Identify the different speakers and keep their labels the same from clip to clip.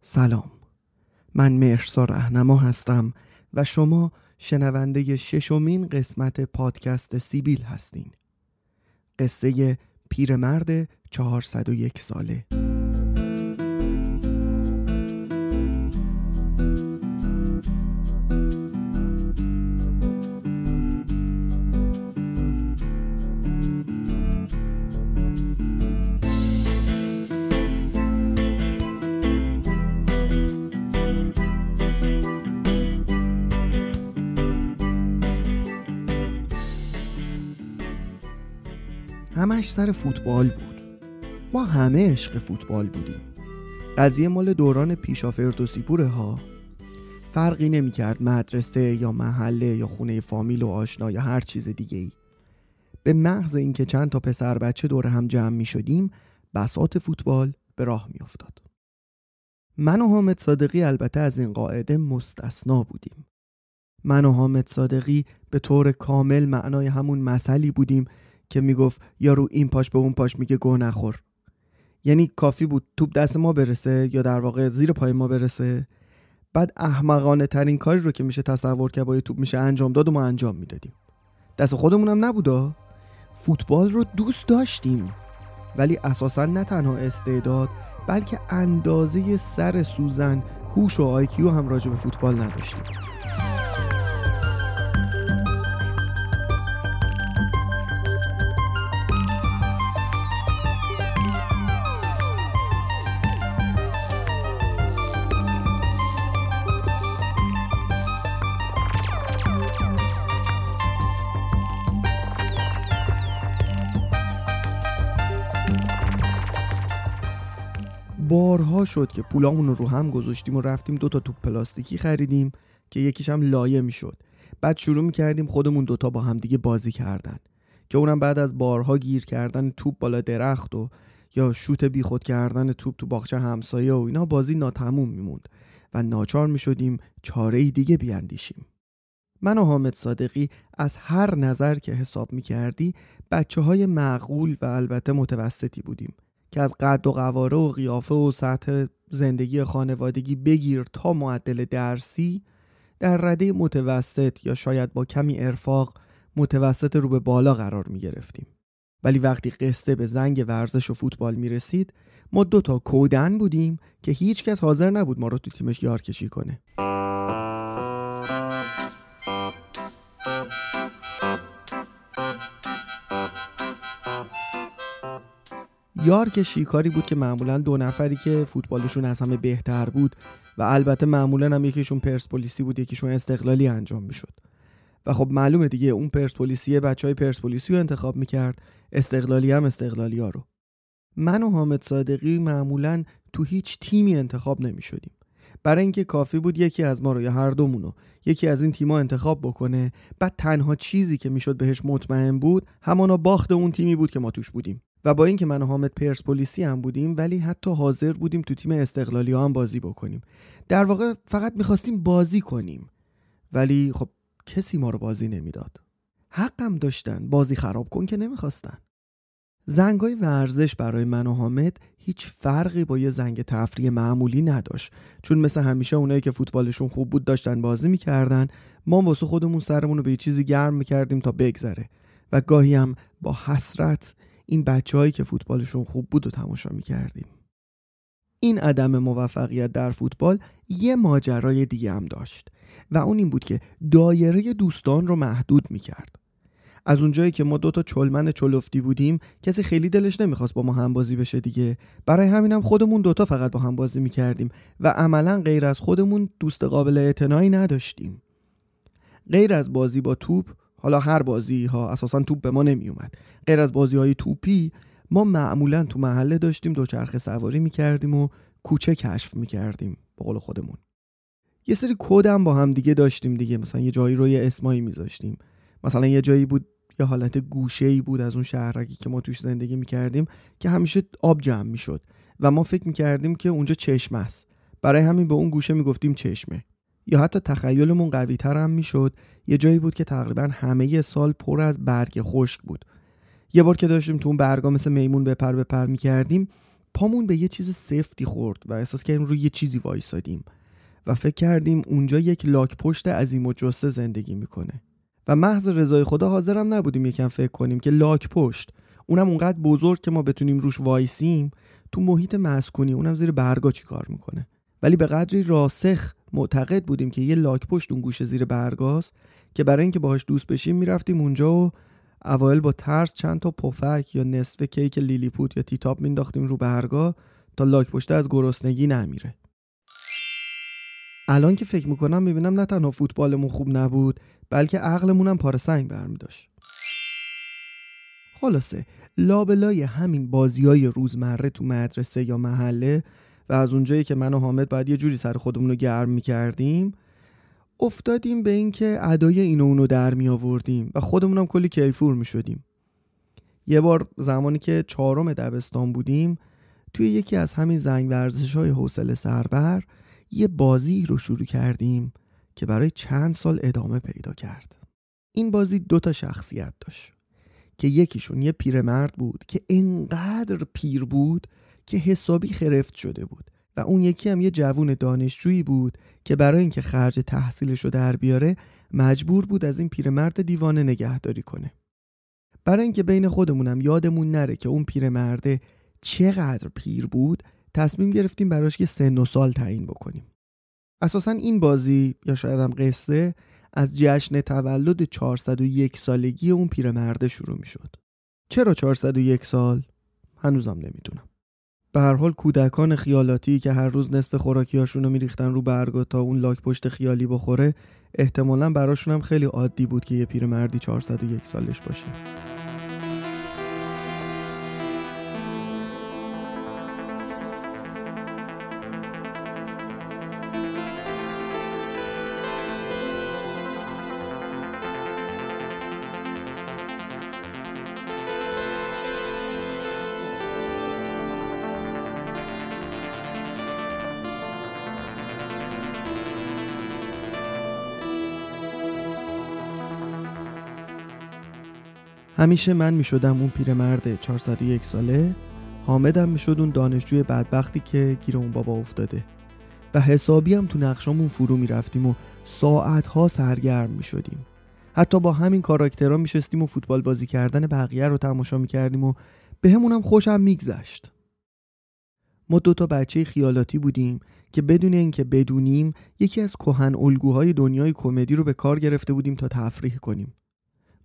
Speaker 1: سلام. من مرسا رهنما هستم و شما شنونده ششمین قسمت پادکست سیبیل هستین. قصه پیرمرد 401 ساله. همش سر فوتبال بود. ما همه عشق فوتبال بودیم. قضیه مال دوران پیشا فردوسی پوره ها. فرقی نمی کرد مدرسه یا محله یا خونه فامیل و آشنا یا هر چیز دیگه ای به محض اینکه چند تا پسر بچه دور هم جمع می شدیم بسات فوتبال به راه می افتاد. من و حامد صادقی البته از این قاعده مستثنا بودیم. من و حامد صادقی به طور کامل معنای همون مسئلی بودیم که می‌گفت رو این پاش به اون پاش میگه گوه نخور. یعنی کافی بود توپ دست ما برسه یا در واقع زیر پای ما برسه. بعد احمقانه ترین کاری رو که میشه تصور که با توپ میشه انجام داد و ما انجام می‌دادیم. دست خودمون هم نبودا فوتبال رو دوست داشتیم. ولی اساسا نه تنها استعداد بلکه اندازه سر سوزن هوش و آیکیو هم راجع به فوتبال نداشتیم. شد که پولامون رو هم گذاشتیم و رفتیم دو تا توپ پلاستیکی خریدیم که یکیش هم لایه می‌شد. بعد شروع می‌کردیم خودمون دوتا با همدیگه بازی کردن. که اونم بعد از بارها گیر کردن توپ بالا درخت و یا شوت بیخود کردن توپ تو باغچه همسایه و اینا بازی ناتموم میموند و ناچار می‌شدیم چاره دیگه بیاندیشیم. من و حامد صادقی از هر نظر که حساب می‌کردی بچه های معقول و البته متوسطی بودیم. که از قد و قواره و قیافه و سطح زندگی خانوادگی بگیر تا معدل درسی در رده متوسط یا شاید با کمی ارفاق متوسط رو به بالا قرار می گرفتیم. ولی وقتی قصه به زنگ ورزش و فوتبال می رسید ما دو تا کودن بودیم که هیچ کس حاضر نبود ما رو تو تیمش یار کشی کنه. یار که شیکاری بود که معمولا دو نفری که فوتبالشون از همه بهتر بود و البته معمولا هم یکیشون پرسپولیسی بود یکیشون استقلالی انجام می‌شد. و خب معلومه دیگه اون پرسپولیسی بچه های پرسپولیسی رو انتخاب می‌کرد استقلالی هم استقلالی ها رو. من و حامد صادقی معمولا تو هیچ تیمی انتخاب نمی شدیم برای اینکه کافی بود یکی از ما رو یا هر دومونو یکی از این تیما انتخاب بکنه. بعد تنها چیزی که می‌شد بهش مطمئن بود همانا باخت اون تیمی بود که ما توش بودیم. و با اینکه من و حامد پرسپولیسی هم بودیم ولی حتی حاضر بودیم تو تیم استقلالی ها هم بازی بکنیم. در واقع فقط می‌خواستیم بازی کنیم. ولی خب کسی ما رو بازی نمی‌داد. حقم داشتن. بازی خراب کن که نمی‌خواستن. زنگای ورزش برای من و حامد هیچ فرقی با یه زنگ تفریح معمولی نداشت. چون مثل همیشه اونایی که فوتبالشون خوب بود داشتن بازی می‌کردن. ما واسه خودمون سرمون رو به یه چیزی گرم می‌کردیم تا بگذره. و گاهی هم با حسرت این بچههایی که فوتبالشون خوب بود و تماشا می‌کردیم. این عدم موفقیت در فوتبال یه ماجرای دیگه هم داشت و اون این بود که دایره دوستان رو محدود می‌کرد. از اونجایی که ما دوتا چلمن چلفتی بودیم کسی خیلی دلش نمی‌خواست با ما هم بازی بشه دیگه. برای همینم خودمون دوتا فقط با هم بازی می‌کردیم و عملا غیر از خودمون دوست قابل اعتنایی نداشتیم. غیر از بازی با توپ حالا هر بازی ها اساسا توپ به ما نمی اومد غیر از بازی های توپی ما معمولا تو محله داشتیم دوچرخه سواری می‌کردیم و کوچه کشف می‌کردیم به قول خودمون. یه سری کدم با هم دیگه داشتیم دیگه مثلا یه جایی رو یه اسمایی میذاشتیم. مثلا یه جایی بود یه حالت گوشه ای بود از اون شهرکی که ما توش زندگی می‌کردیم که همیشه آب جمع می‌شد و ما فکر می‌کردیم که اونجا چشمه است. برای همین به اون گوشه می‌گفتیم چشمه. یا حتی تخیلمون قوی تر هم می‌شد. یه جایی بود که تقریبا همه سال پر از برگ خشک بود. یه بار که داشتیم تو اون برگا مثل میمون بپر بپر می‌کردیم پامون به یه چیز سفتی خورد و احساس کردیم روی یه چیزی وایسادیم و فکر کردیم اونجا یک لاک پشت عظیم و جسته زندگی می‌کنه. و محض رضای خدا حاضرم نبودیم یکم فکر کنیم که لاک پشت اونم اونقدر بزرگ که ما بتونیم روش وایسیم تو محیط مسکونی اونم زیر برگا چی کار می‌کنه. ولی به قدری راسخ معتقد بودیم که یه لاک پشت اون گوشه زیر برگاست که برای اینکه باهاش دوست بشیم می‌رفتیم اونجا و اوایل با ترس چند تا پفک یا نصف کیک لیلیپوت یا تیتاپ مینداختیم رو برگا تا لاک پشته از گرسنگی نمیره. الان که فکر می‌کنم می‌بینم نه تنها فوتبالمون خوب نبود بلکه عقلمون هم پاره سنگ برمی داشت. خلاصه لابلای همین بازی های روزمره تو مدرسه یا محله و از اونجایی که من و حامد باید یه جوری سر خودمون رو گرم می‌کردیم افتادیم به اینکه ادای اینو اونو در می آوردیم و خودمون کلی کیفور می شدیم. یه بار زمانی که چهارم دبستان بودیم توی یکی از همین زنگ ورزش های حوصله سربر یه بازی رو شروع کردیم که برای چند سال ادامه پیدا کرد. این بازی دو تا شخصیت داشت که یکیشون یه پیرمرد بود که انقدر پیر بود که حسابی خرفت شده بود و اون یکی هم یه جوون دانشجویی بود که برای اینکه خرج تحصیلش رو در بیاره مجبور بود از این پیرمرد دیوانه نگهداری کنه برای اینکه بین خودمونم یادمون نره که اون پیرمرده چقدر پیر بود تصمیم گرفتیم براش یه سن و سال تعیین بکنیم اساسا این بازی یا شاید هم قصه از جشن تولد 401 سالگی اون پیرمرده شروع می شد. چرا 401 سال؟ هنوزم نمی‌دونم. به هر حال کودکان خیالاتی که هر روز نصف خوراکیاشون رو میریختن رو برگا تا اون لاک پشت خیالی بخوره احتمالا براشون هم خیلی عادی بود که یه پیرمردی 401 سالش باشه. همیشه من می شدم اون پیرمرد 401 ساله. حامدم می شد اون دانشجوی بدبختی که گیر اون بابا افتاده. و حسابی هم تو نقشامون فرو می رفتیم و ساعتها سرگرم می شدیم حتی با همین کاراکترها می شستیم و فوتبال بازی کردن بقیه رو تماشا می کردیم و به همونم خوشم میگذشت. ما دو تا بچه خیالاتی بودیم که بدون اینکه بدونیم یکی از کهن الگوهای دنیای کمدی رو به کار گرفته بودیم تا تفریح کنیم.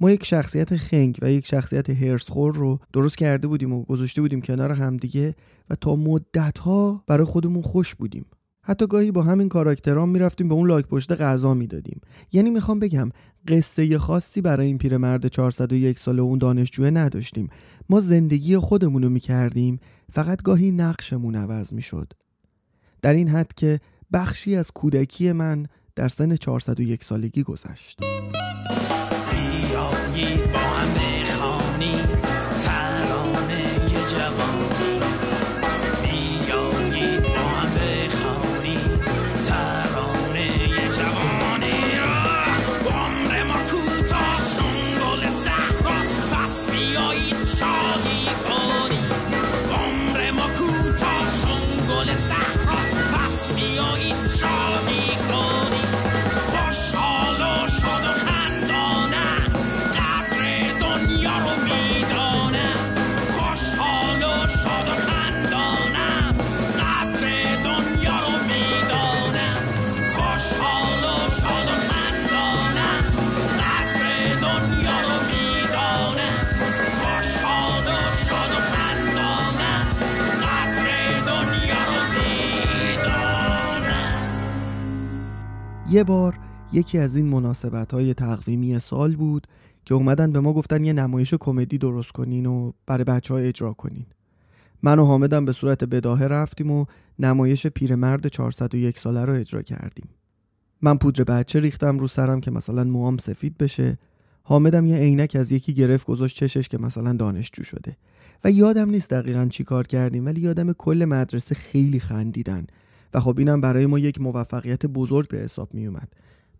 Speaker 1: ما یک شخصیت خنگ و یک شخصیت هرسخور رو درست کرده بودیم و گذاشته بودیم کنار همدیگه و تا مدت ها برای خودمون خوش بودیم. حتی گاهی با همین کاراکتران می‌رفتیم به اون لاک پشت غذا می‌دادیم. یعنی می‌خوام بگم قصه خاصی برای این پیرمرد 401 ساله اون دانشجوه نداشتیم. ما زندگی خودمون رو می‌کردیم فقط گاهی نقشمون عوض می‌شد. در این حد که بخشی از کودکی من در سن 401 سالگی گذشت. با یه بار یکی از این مناسبت های تقویمی سال بود که اومدن به ما گفتن یه نمایش کمدی درست کنین و برای بچه ها اجرا کنین. من و حامدم به صورت بداهه رفتیم و نمایش پیرمرد 401 ساله رو اجرا کردیم. من پودر بچه ریختم رو سرم که مثلا موام سفید بشه. حامدم یه عینک از یکی گرفت گذاشت چشش که مثلا دانشجو شده. و یادم نیست دقیقا چی کار کردیم ولی یادم کل مدرسه خیلی خندیدن. و خب اینم برای ما یک موفقیت بزرگ به حساب می اومد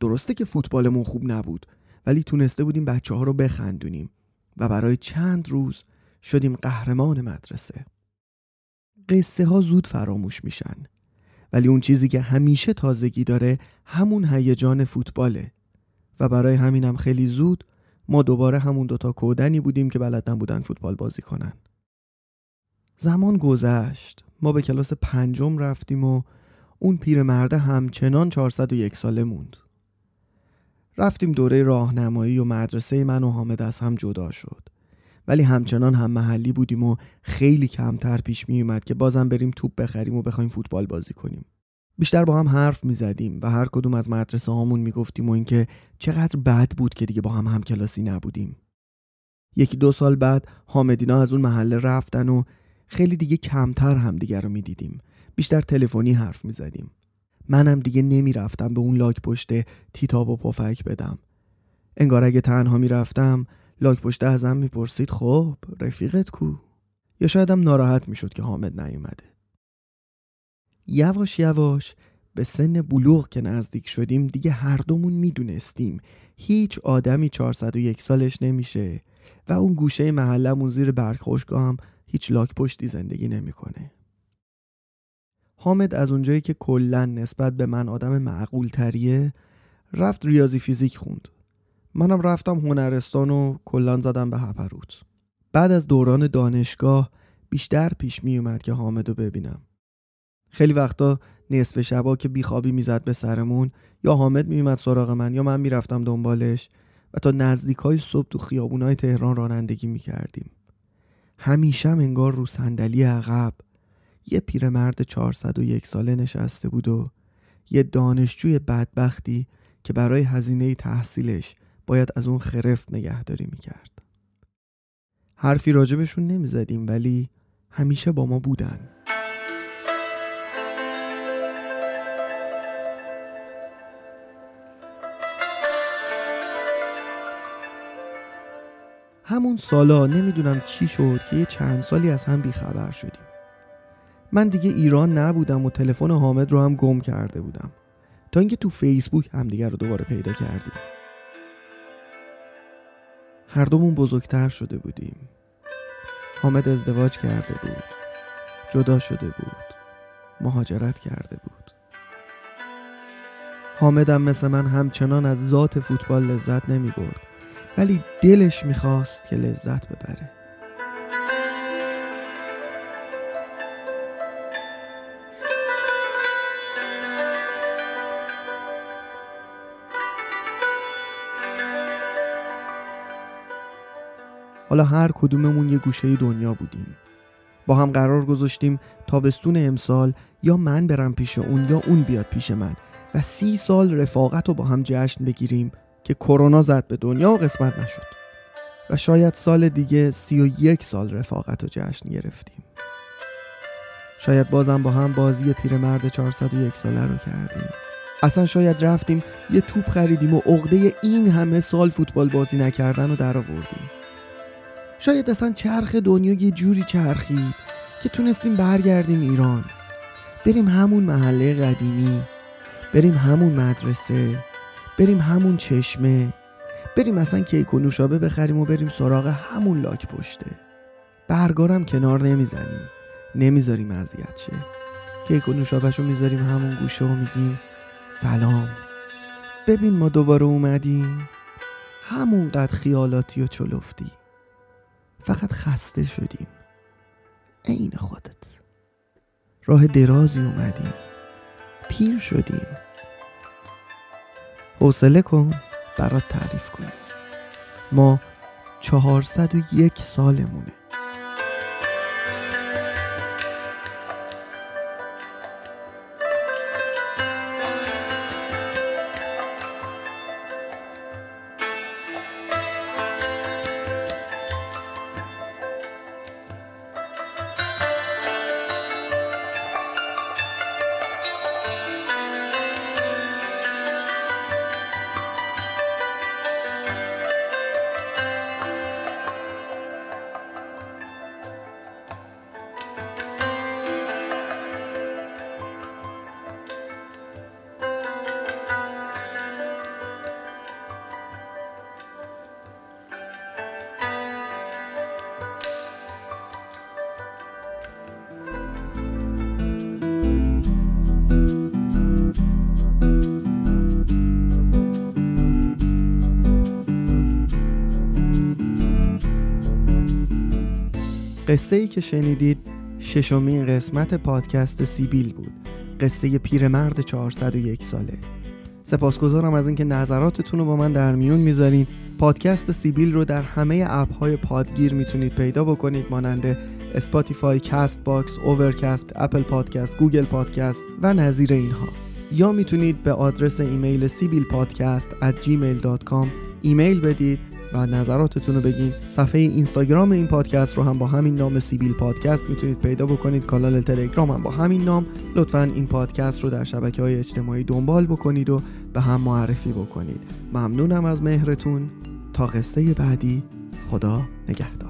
Speaker 1: درسته که فوتبالمون خوب نبود ولی تونسته بودیم بچه ها رو بخندونیم و برای چند روز شدیم قهرمان مدرسه. قصه ها زود فراموش میشن ولی اون چیزی که همیشه تازگی داره همون هیجان فوتباله. و برای همینم خیلی زود ما دوباره همون دوتا کودنی بودیم که بلد بودن فوتبال بازی کنن. زمان گذشت. ما به کلاس پنجم رفتیم و اون پیرمرده همچنان 401 ساله موند. رفتیم دوره راهنمایی و مدرسه من و حامد از هم جدا شد. ولی همچنان هم محلی بودیم و خیلی کمتر پیش می اومد که بازم بریم توپ بخریم و بخوایم فوتبال بازی کنیم. بیشتر با هم حرف می زدیم و هر کدوم از مدرسه هامون می گفتیم و اینکه چقدر بد بود که دیگه با هم هم کلاسی نبودیم. یکی دو سال بعد حامدینا از اون محله رفتن و خیلی دیگه کمتر هم دیگه رو می‌دیدیم. بیشتر تلفنی حرف می زدیم منم دیگه نمی‌رفتم به اون لاک پشت تیتاب و پفک بدم. انگار اگه تنها می‌رفتم لاک پشته ازم می‌پرسید خب رفیقت کو؟ یا شایدم ناراحت می‌شد که حامد نیومده. یواش یواش به سن بلوغ که نزدیک شدیم دیگه هر دومون می‌دونستیم. هیچ آدمی 401 سالش نمیشه و اون گوشه محلمون زیر برگ خوشگاه هم هیچ لاک پشتی زندگی نمی‌کنه. حامد از اونجایی که کلا نسبت به من آدم معقول تریه رفت ریاضی فیزیک خوند. منم رفتم هنرستان و کلان زدم به هپروت. بعد از دوران دانشگاه بیشتر پیش می اومد که حامد رو ببینم. خیلی وقتا نصف شبا که بیخوابی می‌زد به سرمون یا حامد میومد سراغ من یا من می‌رفتم دنبالش و تا نزدیک های صبح تو خیابونای تهران رانندگی می‌کردیم. همیشه انگار رو صندلی عقب. یه پیرمرد 401 ساله نشسته بود و یه دانشجوی بدبختی که برای هزینه تحصیلش باید از اون خرفت نگهداری می‌کرد. حرفی راجبشون نمی‌زدیم ولی همیشه با ما بودن. همون سالا نمی‌دونم چی شد که یه چند سالی از هم بیخبر شدیم. من دیگه ایران نبودم و تلفن حامد رو هم گم کرده بودم. تا اینکه تو فیسبوک همدیگر رو دوباره پیدا کردیم. هر دومون بزرگتر شده بودیم. حامد ازدواج کرده بود. جدا شده بود. مهاجرت کرده بود. حامدم مثل من همچنان از ذات فوتبال لذت نمی برد ولی دلش می‌خواست که لذت ببره. حالا هر کدوممون یه گوشه دنیا بودیم. با هم قرار گذاشتیم تابستون امسال یا من برم پیش اون یا اون بیاد پیش من و سی سال رفاقت رو با هم جشن بگیریم که کرونا زد به دنیا و قسمت نشد. و شاید سال دیگه سی و یک سال رفاقت رو جشن گرفتیم. شاید بازم با هم بازی پیرمرد 401 ساله رو کردیم. اصلا شاید رفتیم یه توپ خریدیم و عقده این همه سال فوتبال بازی نکردن رو در آوردیم. شاید اصلا چرخ دنیا یه جوری چرخید که تونستیم برگردیم ایران. بریم همون محله قدیمی. بریم همون مدرسه. بریم همون چشمه. بریم اصلا کیک و نوشابه بخریم و بریم سراغ همون لاک پشته. برگارم کنار نمی‌زنیم. نمی‌ذاریم اذیت شه. کیک و نوشابهشو می‌ذاریم همون گوشه و میگیم سلام. ببین ما دوباره اومدیم. همونقدر خیالاتی و چلفتی فقط خسته شدیم. عین خودت. راه درازی اومدیم. پیر شدیم. حوصله کن برات تعریف کنیم. ما چهارصد و یک سالمونه. قصه ای که شنیدید ششمین قسمت پادکست سیبیل بود. قصه پیرمرد 401 ساله. سپاسگزارم از اینکه نظراتتون رو با من در میون می‌ذارین. پادکست سیبیل رو در همه اپ های پادگیر می‌تونید پیدا بکنید. مانند اسپاتیفای، کاست باکس، اوورکست، اپل پادکست، گوگل پادکست و نظیر اینها. یا می‌تونید به آدرس ایمیل سیبیل پادکست at gmail.com ایمیل بدید و نظراتتون رو بگین. صفحه اینستاگرام این پادکست رو هم با همین نام سیبیل پادکست می‌تونید پیدا بکنید. کانال تلگرام هم با همین نام. لطفا این پادکست رو در شبکه های اجتماعی دنبال بکنید و به هم معرفی بکنید. ممنونم از مهرتون. تا قصه بعدی خدا نگهدار.